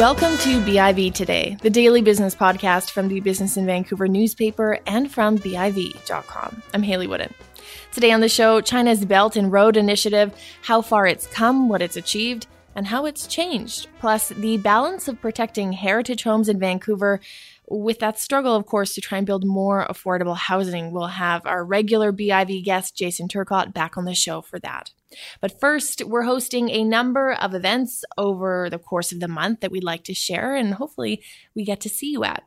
Welcome to BIV Today, the daily business podcast from the Business in Vancouver newspaper and from BIV.com. I'm Hayley Woodin. Today on the show, China's Belt and Road Initiative, how far it's come, what it's achieved, and how it's changed. Plus, the balance of protecting heritage homes in Vancouver with that struggle, of course, to try and build more affordable housing. We'll have our regular BIV guest, Jason Turcotte, back on the show for that. But first, we're hosting a number of events over the course of the month that we'd like to share, and hopefully, we get to see you at.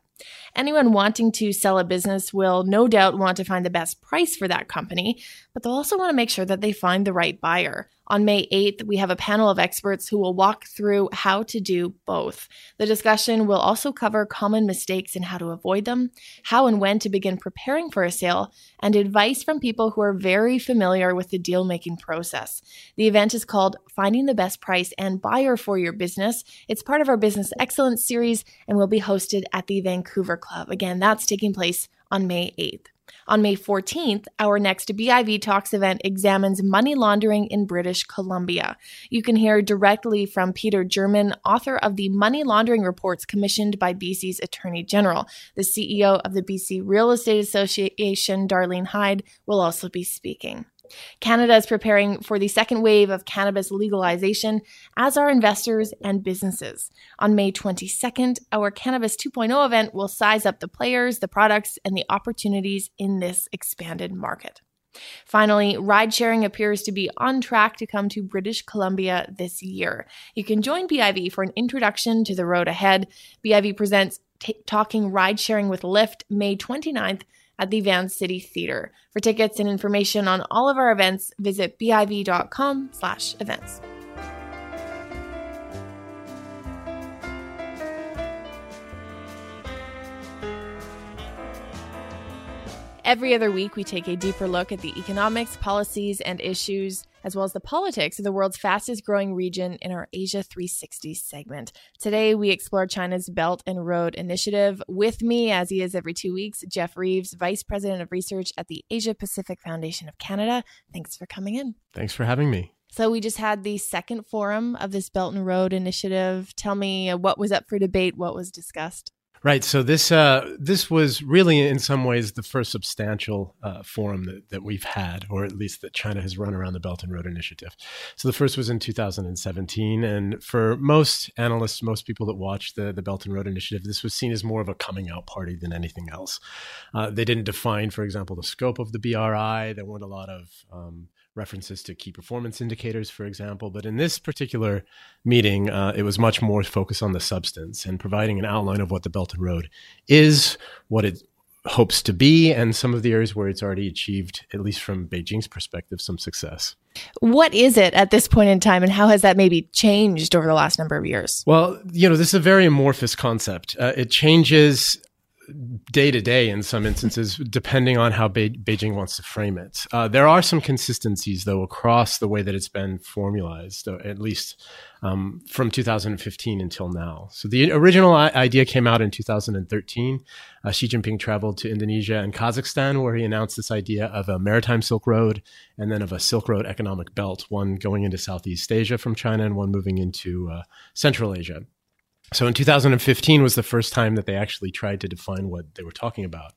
Anyone wanting to sell a business will no doubt want to find the best price for that company, but they'll also want to make sure that they find the right buyer. On May 8th, we have a panel of experts who will walk through how to do both. The discussion will also cover common mistakes and how to avoid them, how and when to begin preparing for a sale, and advice from people who are very familiar with the deal making process. The event is called Finding the Best Price and Buyer for Your Business. It's part of our Business Excellence series and will be hosted at the Vancouver Club. Again, that's taking place on May 8th. On May 14th, our next BIV Talks event examines money laundering in British Columbia. You can hear directly from Peter German, author of the Money Laundering Reports commissioned by BC's Attorney General. The CEO of the BC Real Estate Association, Darlene Hyde, will also be speaking. Canada is preparing for the second wave of cannabis legalization, as are investors and businesses. On May 22nd, our Cannabis 2.0 event will size up the players, the products, and the opportunities in this expanded market. Finally, ride sharing appears to be on track to come to British Columbia this year. You can join BIV for an introduction to the road ahead. BIV presents T- Talking Ride Sharing with Lyft May 29th at the Vancity Theater. For tickets and information on all of our events, visit biv.com slash events. Every other week, we take a deeper look at the economics, policies, and issues, as well as the politics of the world's fastest growing region in our Asia 360 segment. Today, we explore China's Belt and Road Initiative. With me, as he is every two weeks, Jeff Reeves, Vice President of Research at the Asia Pacific Foundation of Canada. Thanks for coming in. Thanks for having me. So, we just had the second forum of this Belt and Road Initiative. Tell me uh, what was up for debate, what was discussed. Right. So this uh, this was really, in some ways, the first substantial uh, forum that, that we've had, or at least that China has run around the Belt and Road Initiative. So the first was in 2017, and for most analysts, most people that watched the the Belt and Road Initiative, this was seen as more of a coming out party than anything else. Uh, they didn't define, for example, the scope of the BRI. There weren't a lot of um, references to key performance indicators, for example. But in this particular meeting, uh, it was much more focused on the substance and providing an outline of what the Belt and Road is, what it hopes to be, and some of the areas where it's already achieved, at least from Beijing's perspective, some success. What is it at this point in time, and how has that maybe changed over the last number of years? Well, you know, this is a very amorphous concept. Uh, it changes day to day in some instances, depending on how Be- Beijing wants to frame it. Uh, there are some consistencies, though, across the way that it's been formalized, at least um, from 2015 until now. So the original idea came out in 2013. Uh, Xi Jinping traveled to Indonesia and Kazakhstan, where he announced this idea of a maritime Silk Road and then of a Silk Road economic belt, one going into Southeast Asia from China and one moving into uh, Central Asia. So in 2015 was the first time that they actually tried to define what they were talking about.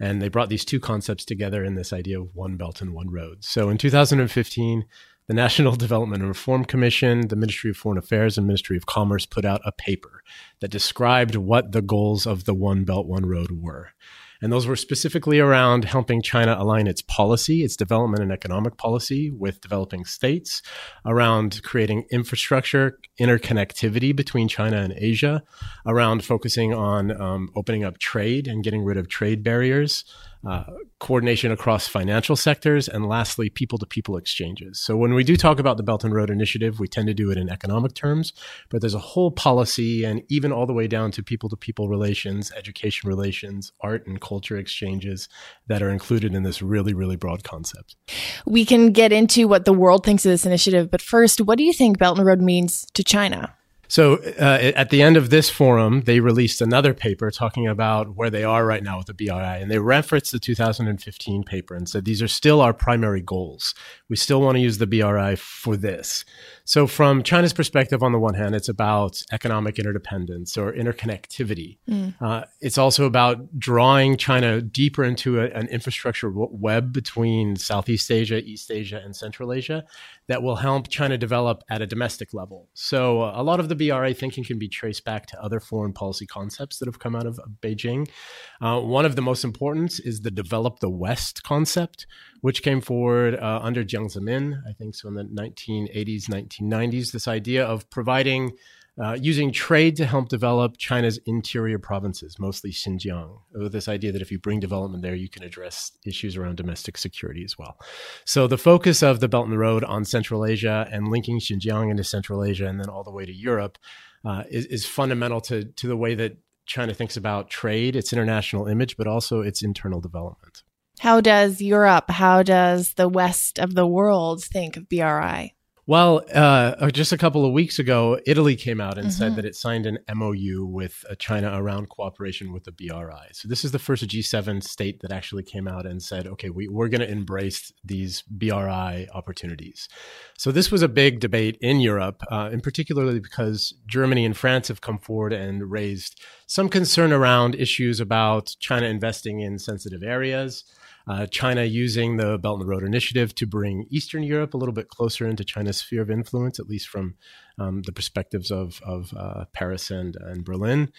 And they brought these two concepts together in this idea of one belt and one road. So in 2015, the National Development and Reform Commission, the Ministry of Foreign Affairs, and Ministry of Commerce put out a paper that described what the goals of the One Belt, One Road were. And those were specifically around helping China align its policy, its development and economic policy with developing states, around creating infrastructure, interconnectivity between China and Asia, around focusing on um, opening up trade and getting rid of trade barriers, uh, coordination across financial sectors, and lastly, people to people exchanges. So, when we do talk about the Belt and Road Initiative, we tend to do it in economic terms, but there's a whole policy and even all the way down to people to people relations, education relations, art and culture exchanges that are included in this really, really broad concept. We can get into what the world thinks of this initiative, but first, what do you think Belt and Road means to China? So uh, at the end of this forum, they released another paper talking about where they are right now with the BRI, and they referenced the 2015 paper and said these are still our primary goals. We still want to use the BRI for this. So from China's perspective, on the one hand, it's about economic interdependence or interconnectivity. Mm. Uh, it's also about drawing China deeper into a, an infrastructure web between Southeast Asia, East Asia, and Central Asia that will help China develop at a domestic level. So uh, a lot of the BRI thinking can be traced back to other foreign policy concepts that have come out of Beijing. Uh, one of the most important is the develop the West concept, which came forward uh, under Jiang Zemin, I think so in the 1980s, 1990s. This idea of providing uh, using trade to help develop China's interior provinces, mostly Xinjiang, with this idea that if you bring development there, you can address issues around domestic security as well. So the focus of the Belt and Road on Central Asia and linking Xinjiang into Central Asia and then all the way to Europe uh, is, is fundamental to, to the way that China thinks about trade, its international image, but also its internal development. How does Europe, how does the West of the world think of BRI? Well, uh, uh, just a couple of weeks ago, Italy came out and mm-hmm. said that it signed an MOU with uh, China around cooperation with the BRI. So this is the first G7 state that actually came out and said, okay, we, we're going to embrace these BRI opportunities. So this was a big debate in Europe, uh, and particularly because Germany and France have come forward and raised some concern around issues about China investing in sensitive areas uh, China using the Belt and Road Initiative to bring Eastern Europe a little bit closer into China's sphere of influence, at least from um, the perspectives of, of uh, Paris and, and Berlin.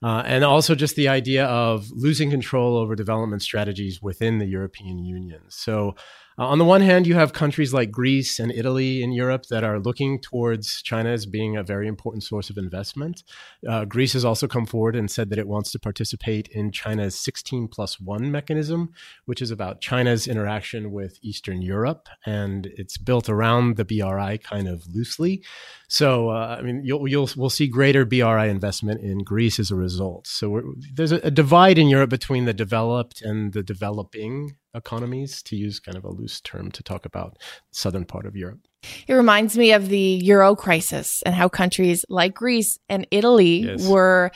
Uh, and also just the idea of losing control over development strategies within the European Union. So uh, on the one hand, you have countries like Greece and Italy in Europe that are looking towards China as being a very important source of investment. Uh, Greece has also come forward and said that it wants to participate in China's 16 plus 1 mechanism, which is about China's interaction with Eastern Europe. And it's built around the BRI kind of loosely. So, uh, I mean, you'll, you'll, we'll see greater BRI investment in Greece as a result. So, there's a, a divide in Europe between the developed and the developing economies, to use kind of a loose term to talk about the southern part of Europe. It reminds me of the euro crisis and how countries like Greece and Italy yes. were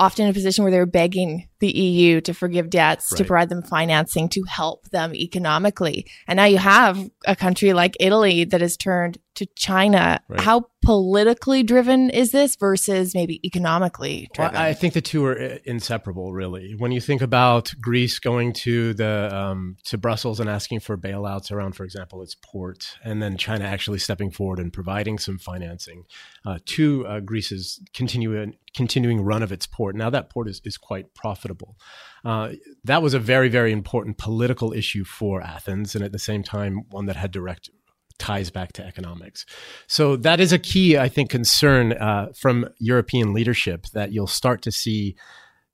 often in a position where they're begging the EU to forgive debts, right. to provide them financing to help them economically. And now you have a country like Italy that has turned to China. Right. How politically driven is this versus maybe economically driven? Well, I think the two are uh, inseparable, really. When you think about Greece going to the um, to Brussels and asking for bailouts around, for example, its port, and then China actually stepping forward and providing some financing uh, to uh, Greece's continuing continuing run of its port. Now that port is, is quite profitable. Uh, that was a very, very important political issue for Athens, and at the same time, one that had direct ties back to economics. So that is a key, I think, concern uh, from European leadership that you'll start to see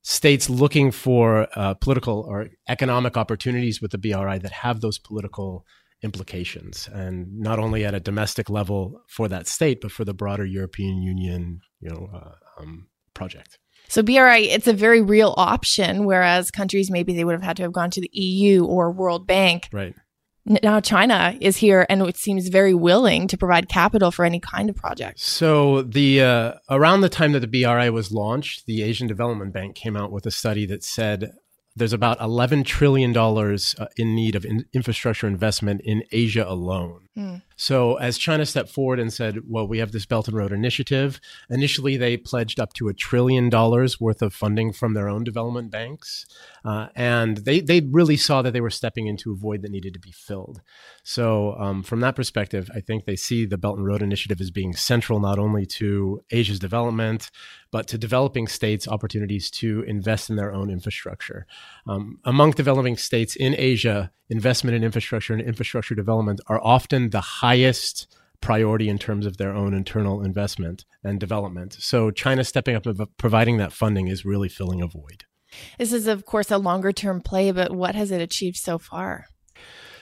states looking for uh, political or economic opportunities with the BRI that have those political implications, and not only at a domestic level for that state, but for the broader European Union, you know, uh, um, project. So BRI, it's a very real option, whereas countries maybe they would have had to have gone to the EU or World Bank. Right now China is here and it seems very willing to provide capital for any kind of project. So the uh, around the time that the BRI was launched, the Asian Development Bank came out with a study that said there's about 11 trillion dollars uh, in need of in- infrastructure investment in Asia alone. Mm. So, as China stepped forward and said, well, we have this Belt and Road Initiative, initially they pledged up to a trillion dollars worth of funding from their own development banks. Uh, and they, they really saw that they were stepping into a void that needed to be filled. So, um, from that perspective, I think they see the Belt and Road Initiative as being central not only to Asia's development, but to developing states' opportunities to invest in their own infrastructure. Um, among developing states in Asia, investment in infrastructure and infrastructure development are often the highest priority in terms of their own internal investment and development. So China stepping up and providing that funding is really filling a void. This is, of course, a longer term play, but what has it achieved so far?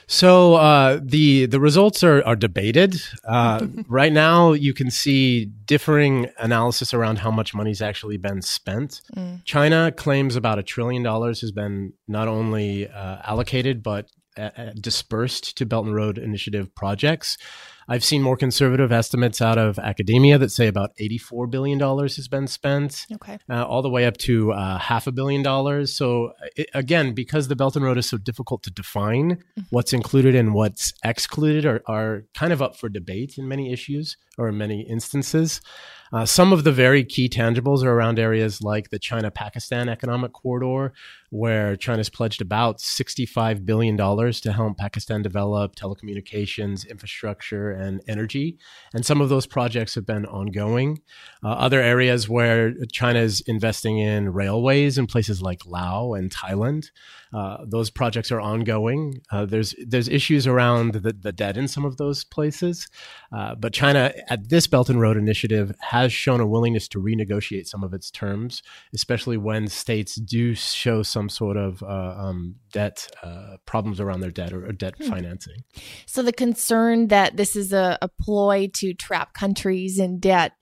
So uh, the the results are are debated. Uh, right now, you can see differing analysis around how much money's actually been spent. Mm. China claims about a trillion dollars has been not only uh, allocated but uh, uh, dispersed to Belt and Road Initiative projects. I've seen more conservative estimates out of academia that say about $84 billion has been spent, okay. uh, all the way up to uh, half a billion dollars. So, it, again, because the Belt and Road is so difficult to define, mm-hmm. what's included and what's excluded are, are kind of up for debate in many issues or in many instances. Uh, some of the very key tangibles are around areas like the China Pakistan Economic Corridor, where China's pledged about $65 billion to help Pakistan develop telecommunications, infrastructure, and energy. And some of those projects have been ongoing. Uh, other areas where China is investing in railways in places like Laos and Thailand. Uh, those projects are ongoing. Uh, there's there's issues around the, the debt in some of those places, uh, but China at this Belt and Road Initiative has shown a willingness to renegotiate some of its terms, especially when states do show some sort of uh, um, debt uh, problems around their debt or, or debt hmm. financing. So the concern that this is a, a ploy to trap countries in debt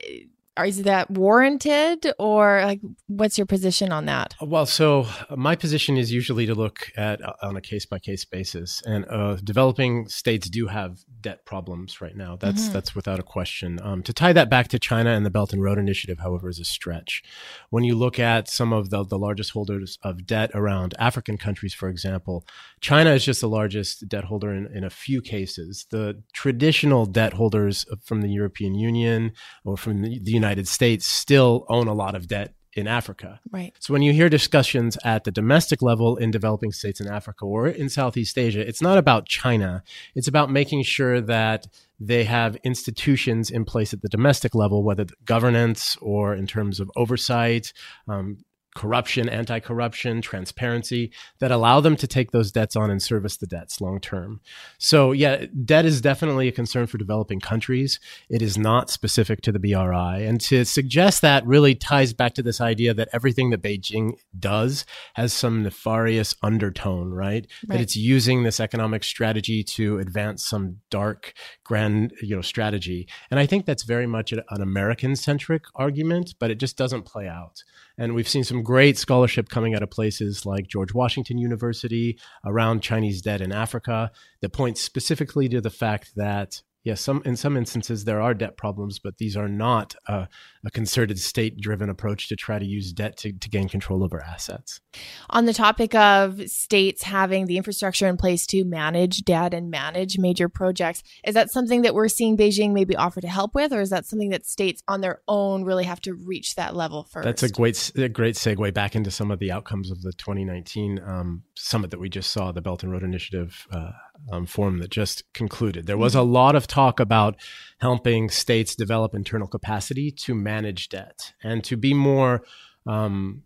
is that warranted or like what's your position on that? Well so uh, my position is usually to look at uh, on a case by case basis. And uh, developing states do have debt problems right now. That's mm-hmm. that's without a question. Um, to tie that back to china and the belt and road initiative however is a stretch. When you look at some of the, the largest holders of debt around african countries for example china is just the largest debt holder in, in a few cases. The traditional debt holders from the european union or from the, the United States still own a lot of debt in Africa. Right. So when you hear discussions at the domestic level in developing states in Africa or in Southeast Asia, it's not about China. It's about making sure that they have institutions in place at the domestic level, whether governance or in terms of oversight, um, corruption, anti corruption, transparency that allow them to take those debts on and service the debts long term. So, yeah, debt is definitely a concern for developing countries. It is not specific to the BRI. And to suggest that really ties back to this idea that everything that Beijing does has some nefarious undertone, right? right. That it's using this economic strategy to advance some dark, grand, you know, strategy. And I think that's very much an American centric argument, but it just doesn't play out. And we've seen some great scholarship coming out of places like George Washington University around Chinese debt in Africa that points specifically to the fact that yes, some in some instances there are debt problems, but these are not a, a concerted state-driven approach to try to use debt to, to gain control over assets. On the topic of states having the infrastructure in place to manage debt and manage major projects, is that something that we're seeing Beijing maybe offer to help with, or is that something that states on their own really have to reach that level first? That's a great a great segue back into some of the outcomes of the 2019 um, summit that we just saw, the Belt and Road Initiative. Uh, um, forum that just concluded. There was a lot of talk about helping states develop internal capacity to manage debt and to be more um,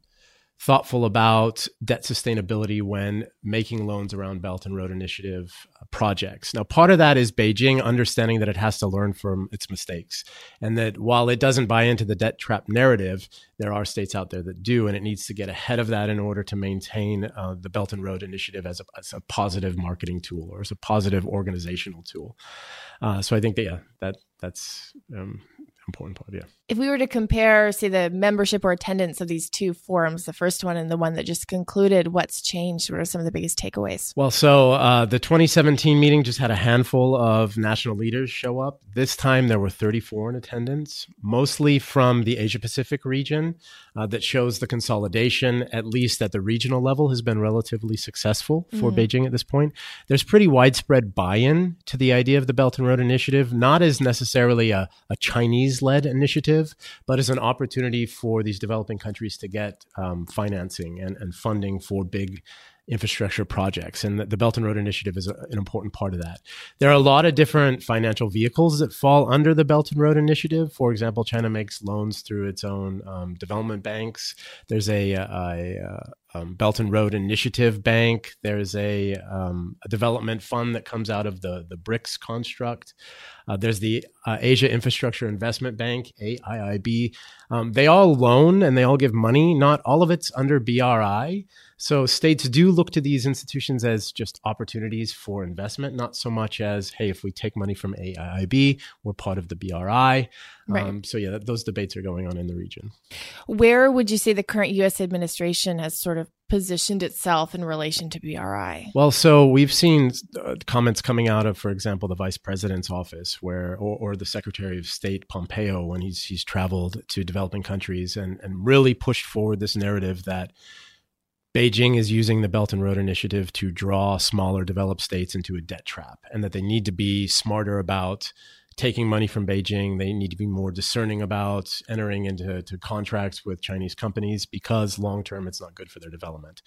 thoughtful about debt sustainability when making loans around Belt and Road Initiative uh, projects. Now, part of that is Beijing understanding that it has to learn from its mistakes, and that while it doesn't buy into the debt trap narrative, there are states out there that do, and it needs to get ahead of that in order to maintain uh, the Belt and Road Initiative as a, as a, positive marketing tool or as a positive organizational tool. Uh, so I think that yeah, that that's um, important part. Yeah. If we were to compare, say, the membership or attendance of these two forums, the first one and the one that just concluded, what's changed? What are some of the biggest takeaways? Well, so uh, the 2017 meeting just had a handful of national leaders show up. This time there were 34 in attendance, mostly from the Asia Pacific region. Uh, that shows the consolidation, at least at the regional level, has been relatively successful for mm. Beijing at this point. There's pretty widespread buy in to the idea of the Belt and Road Initiative, not as necessarily a, a Chinese led initiative, but as an opportunity for these developing countries to get um, financing and, and funding for big infrastructure projects. And the, Belt and Road Initiative is a, an important part of that. There are a lot of different financial vehicles that fall under the Belt and Road Initiative. For example, China makes loans through its own um, development banks. There's a, a, a um, Belt and Road Initiative Bank. There's a, um, a, development fund that comes out of the, the BRICS construct. Uh, there's the uh, Asia Infrastructure Investment Bank, AIIB. Um, they all loan and they all give money. Not all of it's under BRI, So states do look to these institutions as just opportunities for investment, not so much as, hey, if we take money from AIIB, we're part of the BRI. Right. Um, so yeah, those debates are going on in the region. Where would you say the current U.S. administration has sort of positioned itself in relation to BRI? Well, so we've seen uh, comments coming out of, for example, the vice president's office, where or, or, the Secretary of State Pompeo when he's he's traveled to developing countries and and really pushed forward this narrative that. Beijing is using the Belt and Road Initiative to draw smaller developed states into a debt trap, and that they need to be smarter about taking money from Beijing. They need to be more discerning about entering into contracts with Chinese companies because long term it's not good for their development.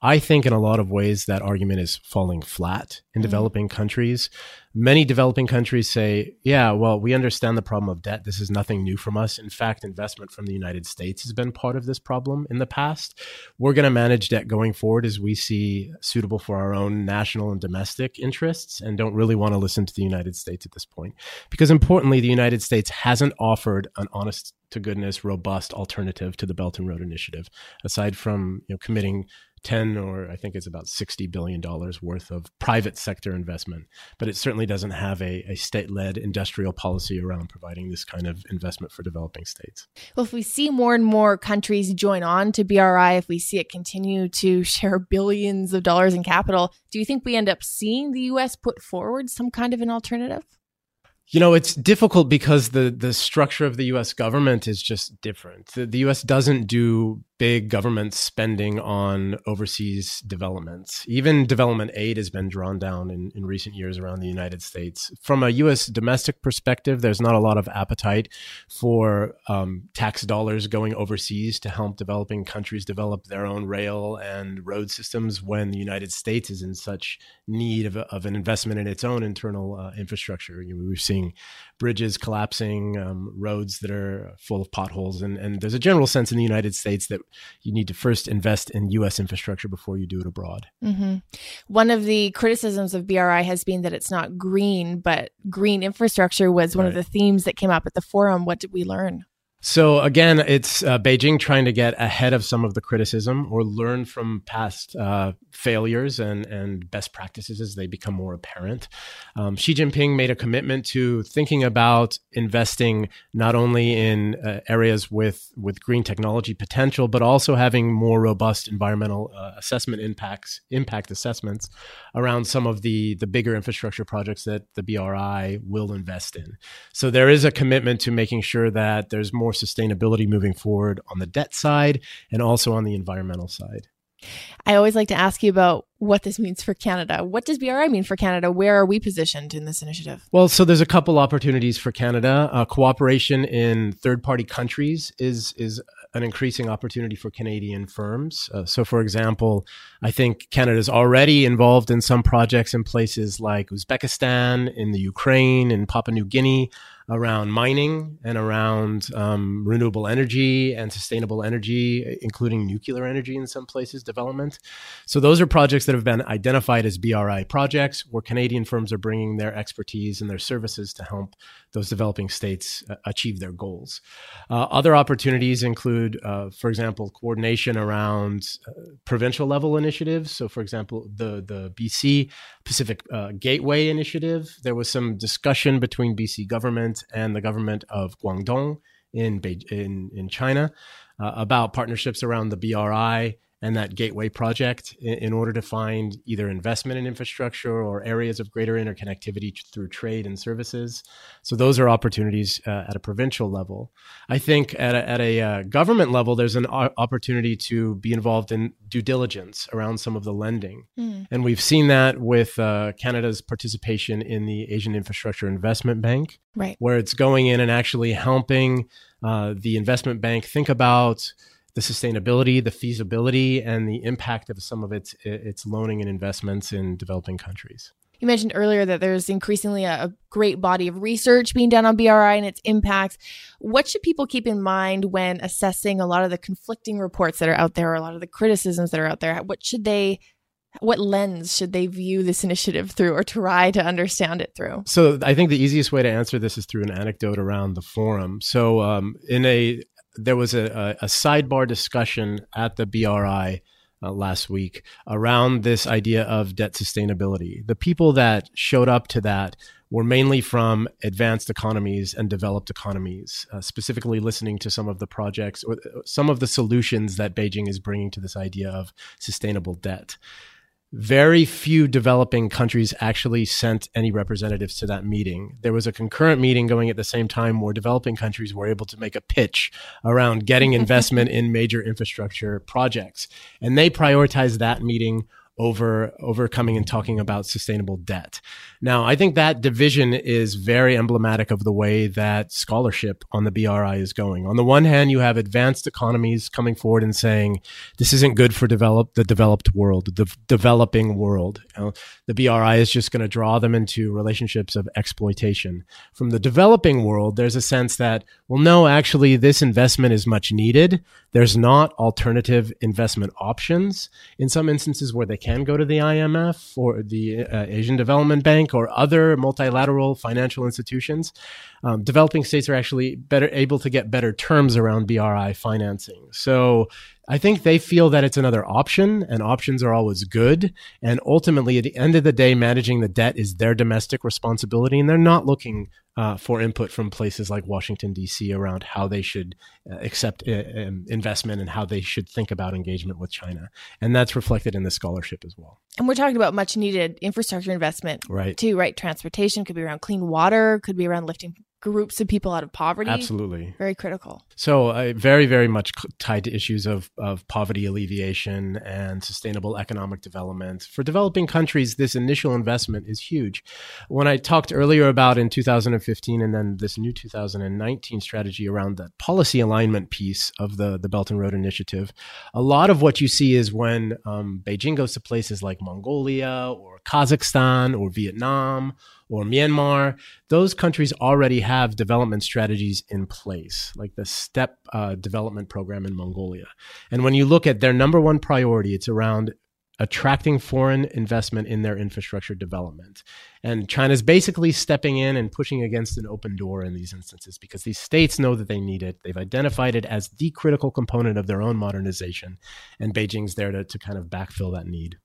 I think in a lot of ways that argument is falling flat in mm. developing countries many developing countries say, yeah, well, we understand the problem of debt. This is nothing new from us. In fact, investment from the United States has been part of this problem in the past. We're going to manage debt going forward as we see suitable for our own national and domestic interests and don't really want to listen to the United States at this point. Because importantly, the United States hasn't offered an honest to goodness, robust alternative to the Belt and Road Initiative, aside from you know, committing 10 or I think it's about 60 billion dollars worth of private sector investment but it certainly doesn't have a, a state-led industrial policy around providing this kind of investment for developing states well if we see more and more countries join on to BRI if we see it continue to share billions of dollars in capital do you think we end up seeing the US put forward some kind of an alternative you know, it's difficult because the the structure of the U.S. government is just different. The, the U.S. doesn't do big government spending on overseas developments. Even development aid has been drawn down in, in recent years around the United States. From a U.S. domestic perspective, there's not a lot of appetite for um, tax dollars going overseas to help developing countries develop their own rail and road systems when the United States is in such need of, of an investment in its own internal uh, infrastructure. You know, we're seen bridges collapsing, um, roads that are full of potholes, and, and there's a general sense in the United States that you need to first invest in U.S. infrastructure before you do it abroad. Mm-hmm. One of the criticisms of BRI has been that it's not green, but green infrastructure was one right. of the themes that came up at the forum. What did we learn? So again, it's uh, Beijing trying to get ahead of some of the criticism or learn from past uh, failures and, and best practices as they become more apparent. Um, Xi Jinping made a commitment to thinking about investing not only in uh, areas with with green technology potential, but also having more robust environmental uh, assessment impacts impact assessments around some of the the bigger infrastructure projects that the BRI will invest in. So there is a commitment to making sure that there's more sustainability moving forward on the debt side and also on the environmental side. I always like to ask you about what this means for Canada. What does BRI mean for Canada? Where are we positioned in this initiative? Well, so there's a couple opportunities for Canada. Uh, cooperation in third-party countries is is an increasing opportunity for Canadian firms. Uh, so, for example, I think Canada is already involved in some projects in places like Uzbekistan, in the Ukraine, in Papua New Guinea around mining and around um, renewable energy and sustainable energy, including nuclear energy in some places, development. So those are projects that have been identified as BRI projects where Canadian firms are bringing their expertise and their services to help those developing states uh, achieve their goals. Uh, other opportunities include, uh, for example, coordination around uh, provincial level initiatives. So, for example, the, the BC Pacific uh, Gateway Initiative, there was some discussion between BC government and the government of Guangdong in in in China uh, about partnerships around the BRI and that gateway project in, in, order to find either investment in infrastructure or areas of greater interconnectivity through trade and services. So those are opportunities uh, at a provincial level. I think at a, at a uh, government level, there's an opportunity to be involved in due diligence around some of the lending, mm. and we've seen that with uh, Canada's participation in the Asian Infrastructure Investment Bank, right. where it's going in and actually helping uh, the investment bank think about the sustainability, the feasibility, and the impact of some of its its loaning and investments in developing countries. You mentioned earlier that there's increasingly a, a, great body of research being done on BRI and its impacts. What should people keep in mind when assessing a lot of the conflicting reports that are out there, or a lot of the criticisms that are out there? What should they what lens should they view this initiative through or try to understand it through? So I think the easiest way to answer this is through an anecdote around the forum. So um, in a there was a, a, a sidebar discussion at the BRI uh, last week around this idea of debt sustainability. The people that showed up to that were mainly from advanced economies and developed economies, uh, specifically listening to some of the projects or uh, some of the solutions that Beijing is bringing to this idea of sustainable debt very few developing countries actually sent any representatives to that meeting. There was a concurrent meeting going at the same time where developing countries were able to make a pitch around getting investment in major infrastructure projects. And they prioritized that meeting over overcoming and talking about sustainable debt. Now, I think that division is very emblematic of the way that scholarship on the BRI is going. On the one hand, you have advanced economies coming forward and saying this isn't good for develop the developed world, the developing world. You know, the BRI is just going to draw them into relationships of exploitation. From the developing world, there's a sense that well, no, actually, this investment is much needed. There's not alternative investment options in some instances where they can go to the IMF or the uh, Asian Development Bank or other multilateral financial institutions. Um, developing states are actually better able to get better terms around BRI financing. So I think they feel that it's another option, and options are always good. And ultimately, at the end of the day, managing the debt is their domestic responsibility, and they're not looking uh, for input from places like Washington, D.C., around how they should uh, accept uh, um, investment and how they should think about engagement with China. And that's reflected in the scholarship as well. And we're talking about much needed infrastructure investment, right? Too, right? Transportation could be around clean water, could be around lifting groups of people out of poverty. Absolutely. Very critical. So, uh, very, very much tied to issues of, of poverty alleviation and sustainable economic development. For developing countries, this initial investment is huge. When I talked earlier about in 2015 and then this new 2019 strategy around the policy alignment piece of the, the Belt and Road Initiative, a lot of what you see is when um, Beijing goes to places like Mongolia or Kazakhstan or Vietnam or Myanmar, those countries already have development strategies in place, like the STEP uh, development program in Mongolia. And when you look at their number one priority, it's around attracting foreign investment in their infrastructure development. And China's basically stepping in and pushing against an open door in these instances because these states know that they need it. They've identified it as the critical component of their own modernization. And Beijing's there to, to kind of backfill that need.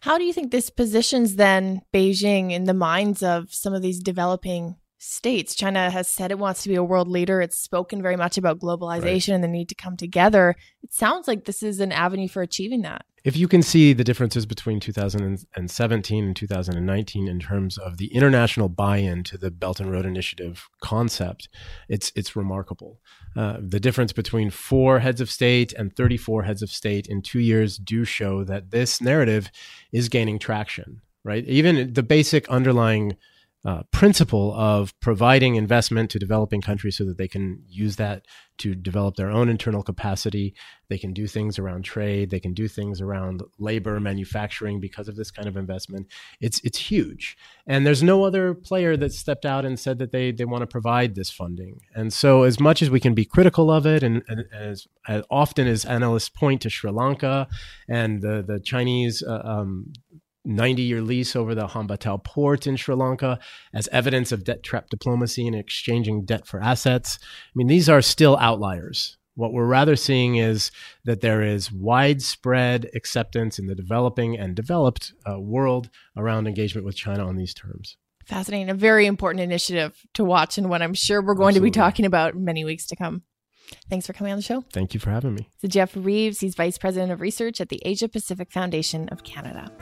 How do you think this positions then Beijing in the minds of some of these developing states? China has said it wants to be a world leader. It's spoken very much about globalization right. and the need to come together. It sounds like this is an avenue for achieving that if you can see the differences between 2017 and 2019 in terms of the international buy-in to the Belt and Road Initiative concept, it's it's remarkable. Uh, the difference between four heads of state and 34 heads of state in two years do show that this narrative is gaining traction. Right, even the basic underlying uh, principle of providing investment to developing countries so that they can use that to develop their own internal capacity. They can do things around trade. They can do things around labor, manufacturing because of this kind of investment. It's it's huge, and there's no other player that stepped out and said that they they want to provide this funding. And so, as much as we can be critical of it, and, and as, as often as analysts point to Sri Lanka and the the Chinese uh, um, 90 year lease over the Hambantota port in Sri Lanka as evidence of debt trap diplomacy and exchanging debt for assets. I mean, these are still outliers. What we're rather seeing is that there is widespread acceptance in the developing and developed uh, world around engagement with China on these terms. Fascinating. A very important initiative to watch and one I'm sure we're going Absolutely. to be talking about many weeks to come. Thanks for coming on the show. Thank you for having me. So, Jeff Reeves, he's Vice President of Research at the Asia Pacific Foundation of Canada.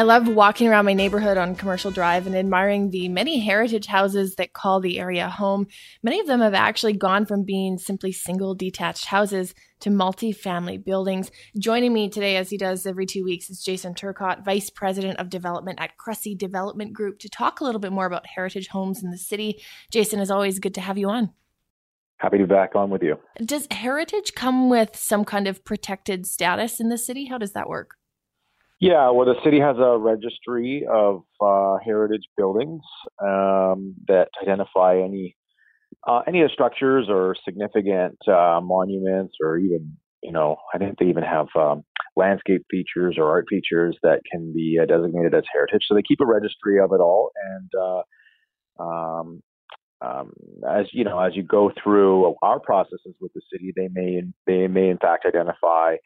I love walking around my neighborhood on Commercial Drive and admiring the many heritage houses that call the area home. Many of them have actually gone from being simply single detached houses to multi-family buildings. Joining me today, as he does every two weeks, is Jason Turcotte, Vice President of Development at Cressey Development Group, to talk a little bit more about heritage homes in the city. Jason, is always good to have you on. Happy to be back on with you. Does heritage come with some kind of protected status in the city? How does that work? Yeah, well, the city has a registry of uh, heritage buildings um, that identify any uh, any of the structures or significant uh, monuments, or even you know, I think they even have um, landscape features or art features that can be uh, designated as heritage. So they keep a registry of it all, and uh, um, um, as you know, as you go through our processes with the city, they may they may in fact identify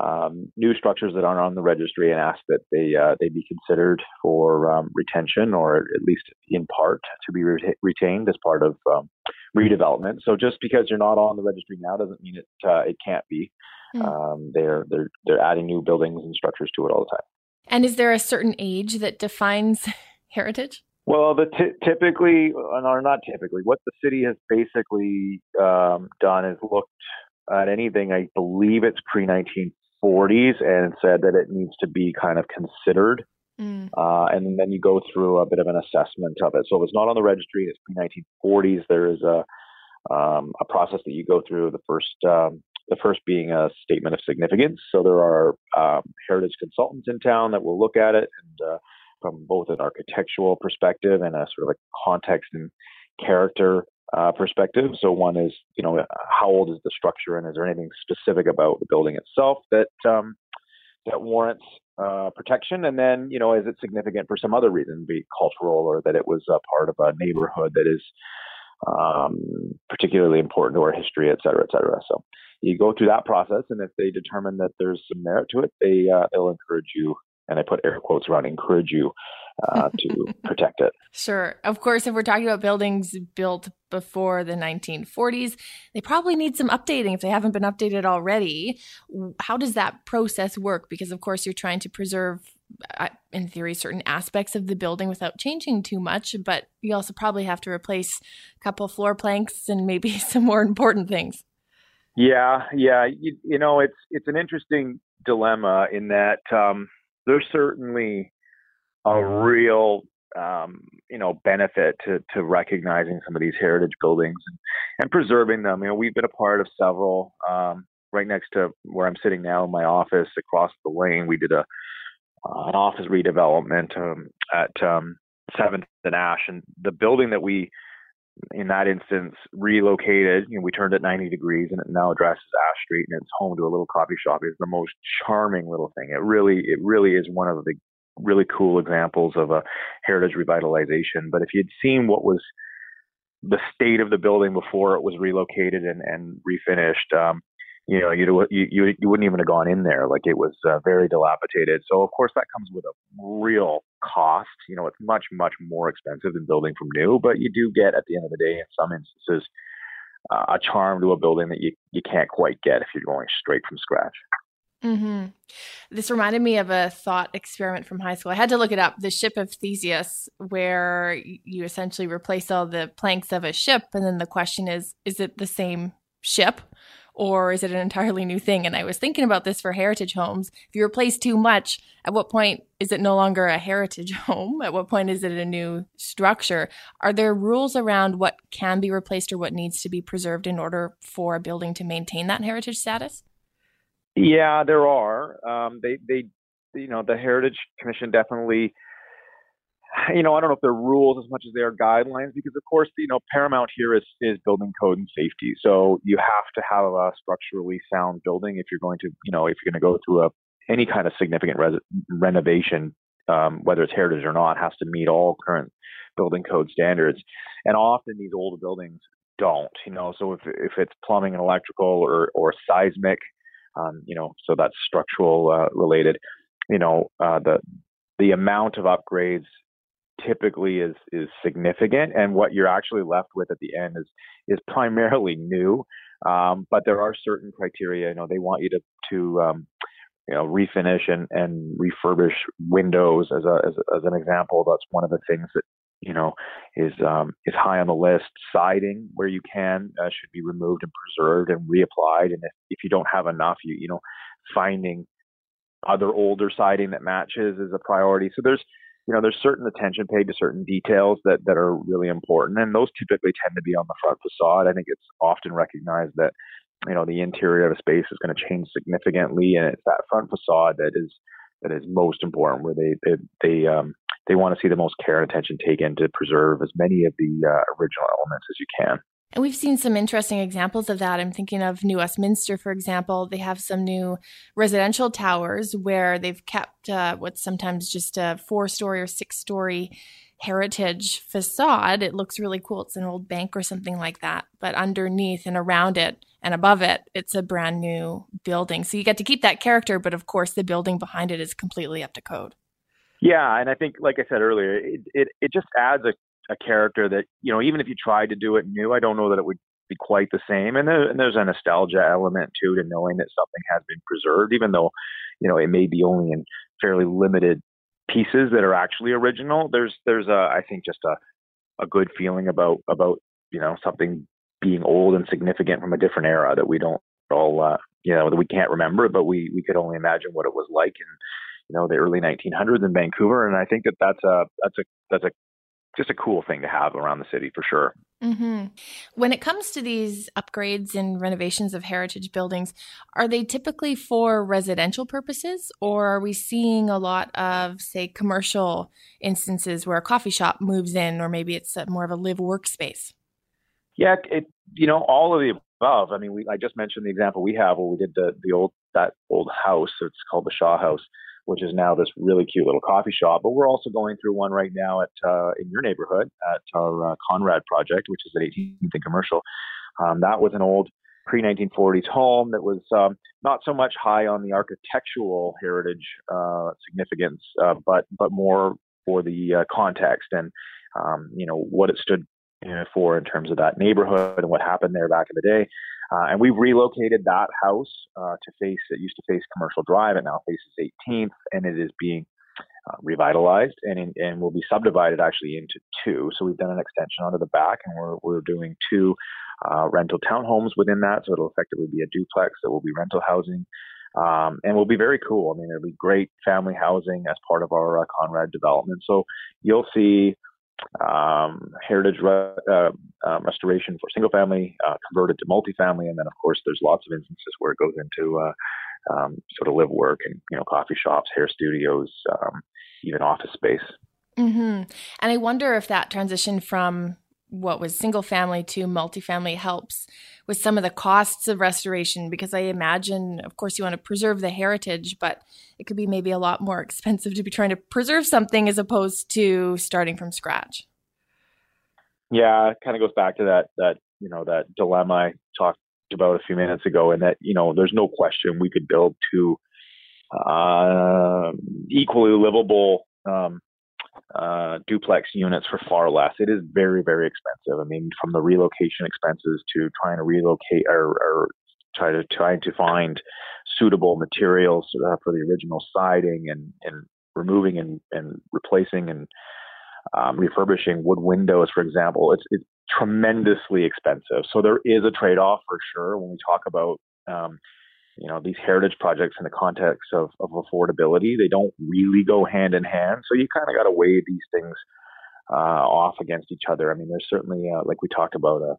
um, new structures that aren't on the registry and ask that they uh, they be considered for um, retention or at least in part to be re- retained as part of um, redevelopment. So just because you're not on the registry now doesn't mean it uh, it can't be. Mm. they're they're they're adding new buildings and structures to it all the time. And is there a certain age that defines heritage? Well, the t- typically, or not typically, what the city has basically um, done is looked at anything. I believe it's pre 1940s, and said that it needs to be kind of considered. Mm. Uh, and then you go through a bit of an assessment of it. So if it's not on the registry, it's pre 1940s. There is a um, a process that you go through. The first um, the first being a statement of significance. So there are um, heritage consultants in town that will look at it and uh, from both an architectural perspective and a sort of a context and character uh, perspective. So one is, you know, how old is the structure, and is there anything specific about the building itself that um, that warrants uh, protection? And then, you know, is it significant for some other reason, be it cultural or that it was a part of a neighborhood that is um, particularly important to our history, et cetera, et cetera. So you go through that process, and if they determine that there's some merit to it, they uh, they'll encourage you and I put air quotes around encourage you uh, to protect it. Sure. Of course, if we're talking about buildings built before the 1940s, they probably need some updating if they haven't been updated already. How does that process work? Because, of course, you're trying to preserve, uh, in theory, certain aspects of the building without changing too much, but you also probably have to replace a couple floor planks and maybe some more important things. Yeah, yeah. You, you know, it's it's an interesting dilemma in that um, there's certainly a real um, you know benefit to to recognizing some of these heritage buildings and, and preserving them. You know, we've been a part of several. Um, right next to where I'm sitting now in my office, across the lane, we did a uh, an office redevelopment um, at um, Seventh and Ash, and the building that we in that instance relocated. You know, we turned it 90 degrees, and it now addresses Ash Street, and it's home to a little coffee shop. It's the most charming little thing. It really, it really is one of the really cool examples of a heritage revitalization. But if you'd seen what was the state of the building before it was relocated and, and refinished, um, you know, you you you wouldn't even have gone in there. Like it was uh, very dilapidated. So of course that comes with a real cost. You know, it's much much more expensive than building from new, but you do get at the end of the day, in some instances, uh, a charm to a building that you you can't quite get if you're going straight from scratch. Mm-hmm. This reminded me of a thought experiment from high school. I had to look it up. The ship of Theseus, where you essentially replace all the planks of a ship, and then the question is: Is it the same ship? Or is it an entirely new thing? And I was thinking about this for heritage homes. If you replace too much, at what point is it no longer a heritage home? At what point is it a new structure? Are there rules around what can be replaced or what needs to be preserved in order for a building to maintain that heritage status? Yeah, there are. Um, they, they, you know, the Heritage Commission definitely you know, I don't know if they're rules as much as they are guidelines because, of course, you know, paramount here is, is building code and safety. So you have to have a structurally sound building if you're going to, you know, if you're going to go through a any kind of significant res- renovation, um, whether it's heritage or not, has to meet all current building code standards. And often these older buildings don't, you know. So if if it's plumbing and electrical or or seismic, um, you know, so that's structural uh, related, you know, uh, the the amount of upgrades typically is is significant, and what you're actually left with at the end is is primarily new. Um, but there are certain criteria. You know, they want you to to um, you know refinish and and refurbish windows as a as, as an example. That's one of the things that you know is um, is high on the list. Siding, where you can, uh, should be removed and preserved and reapplied. And if, if you don't have enough, you you know finding other older siding that matches is a priority. So there's you know, there's certain attention paid to certain details that, that are really important, and those typically tend to be on the front facade. I think it's often recognized that, you know, the interior of a space is going to change significantly, and it's that front facade that is that is most important, where they they they um, they want to see the most care and attention taken to preserve as many of the uh, original elements as you can. And we've seen some interesting examples of that. I'm thinking of New Westminster, for example. They have some new residential towers where they've kept uh, what's sometimes just a four story or six story heritage facade, it looks really cool. It's an old bank or something like that. But underneath and around it and above it, it's a brand new building. So you get to keep that character, but of course, the building behind it is completely up to code. Yeah, and I think, like I said earlier, it it, it just adds a, a character that you know, even if you tried to do it new, I don't know that it would be quite the same. And, there, and there's a nostalgia element too to knowing that something has been preserved, even though you know it may be only in fairly limited pieces that are actually original. There's there's a I think just a a good feeling about about you know something being old and significant from a different era that we don't all uh, you know that we can't remember, but we we could only imagine what it was like in you know the early 1900s in Vancouver. And I think that that's a that's a that's a just a cool thing to have around the city for sure. Mm-hmm. When it comes to these upgrades and renovations of heritage buildings, are they typically for residential purposes, or are we seeing a lot of, say, commercial instances where a coffee shop moves in, or maybe it's a, more of a live workspace? Yeah, it you know all of the above. I mean, we I just mentioned the example we have where we did the the old that old house. It's called the Shaw House which is now this really cute little coffee shop. But we're also going through one right now at uh, in your neighborhood at our uh, Conrad project, which is at 18th and Commercial. Um, that was an old pre 1940s home that was um, not so much high on the architectural heritage uh, significance, uh, but but more for the uh, context and um, you know what it stood for in terms of that neighborhood and what happened there back in the day. Uh, and we've relocated that house uh, to face, it used to face Commercial Drive, it now faces 18th, and it is being uh, revitalized and, in, and will be subdivided actually into two. So we've done an extension onto the back, and we're, we're doing two uh, rental townhomes within that. So it'll effectively be a duplex that will be rental housing. Um, and will be very cool. I mean, it'll be great family housing as part of our uh, Conrad development. So you'll see um, heritage re- uh, uh, restoration for single family, uh, converted to multifamily, and then of course there's lots of instances where it goes into uh, um, sort of live work and you know coffee shops, hair studios, um, even office space. Mm-hmm. And I wonder if that transition from what was single family to multifamily helps with some of the costs of restoration because I imagine, of course, you want to preserve the heritage, but it could be maybe a lot more expensive to be trying to preserve something as opposed to starting from scratch. Yeah, it kind of goes back to that that you know that dilemma I talked about a few minutes ago, and that you know there's no question we could build two uh, equally livable um, uh, duplex units for far less. It is very, very expensive. I mean, from the relocation expenses to trying to relocate or, or try to trying to find suitable materials uh, for the original siding and, and removing and, and replacing and um, refurbishing wood windows, for example, it's, it's tremendously expensive. So there is a trade-off for sure when we talk about um, you know these heritage projects in the context of, of affordability they don't really go hand in hand. So you kind of got to weigh these things uh, off against each other. I mean there's certainly uh, like we talked about a,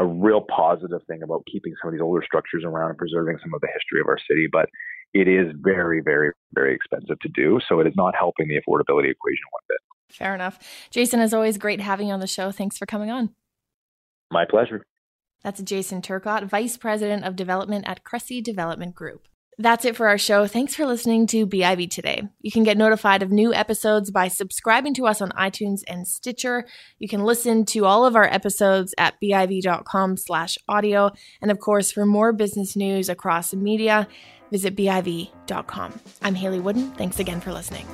a real positive thing about keeping some of these older structures around and preserving some of the history of our city but it is very very very expensive to do so it is not helping the affordability equation one bit. Fair enough. Jason as always great having you on the show. Thanks for coming on. My pleasure that's Jason Turcotte, Vice President of Development at Cressey Development Group. That's it for our show. Thanks for listening to BIV today. You can get notified of new episodes by subscribing to us on iTunes and Stitcher. You can listen to all of our episodes at biv.com slash audio. And of course, for more business news across media, visit biv.com. I'm Hayley Woodin. Thanks again for listening.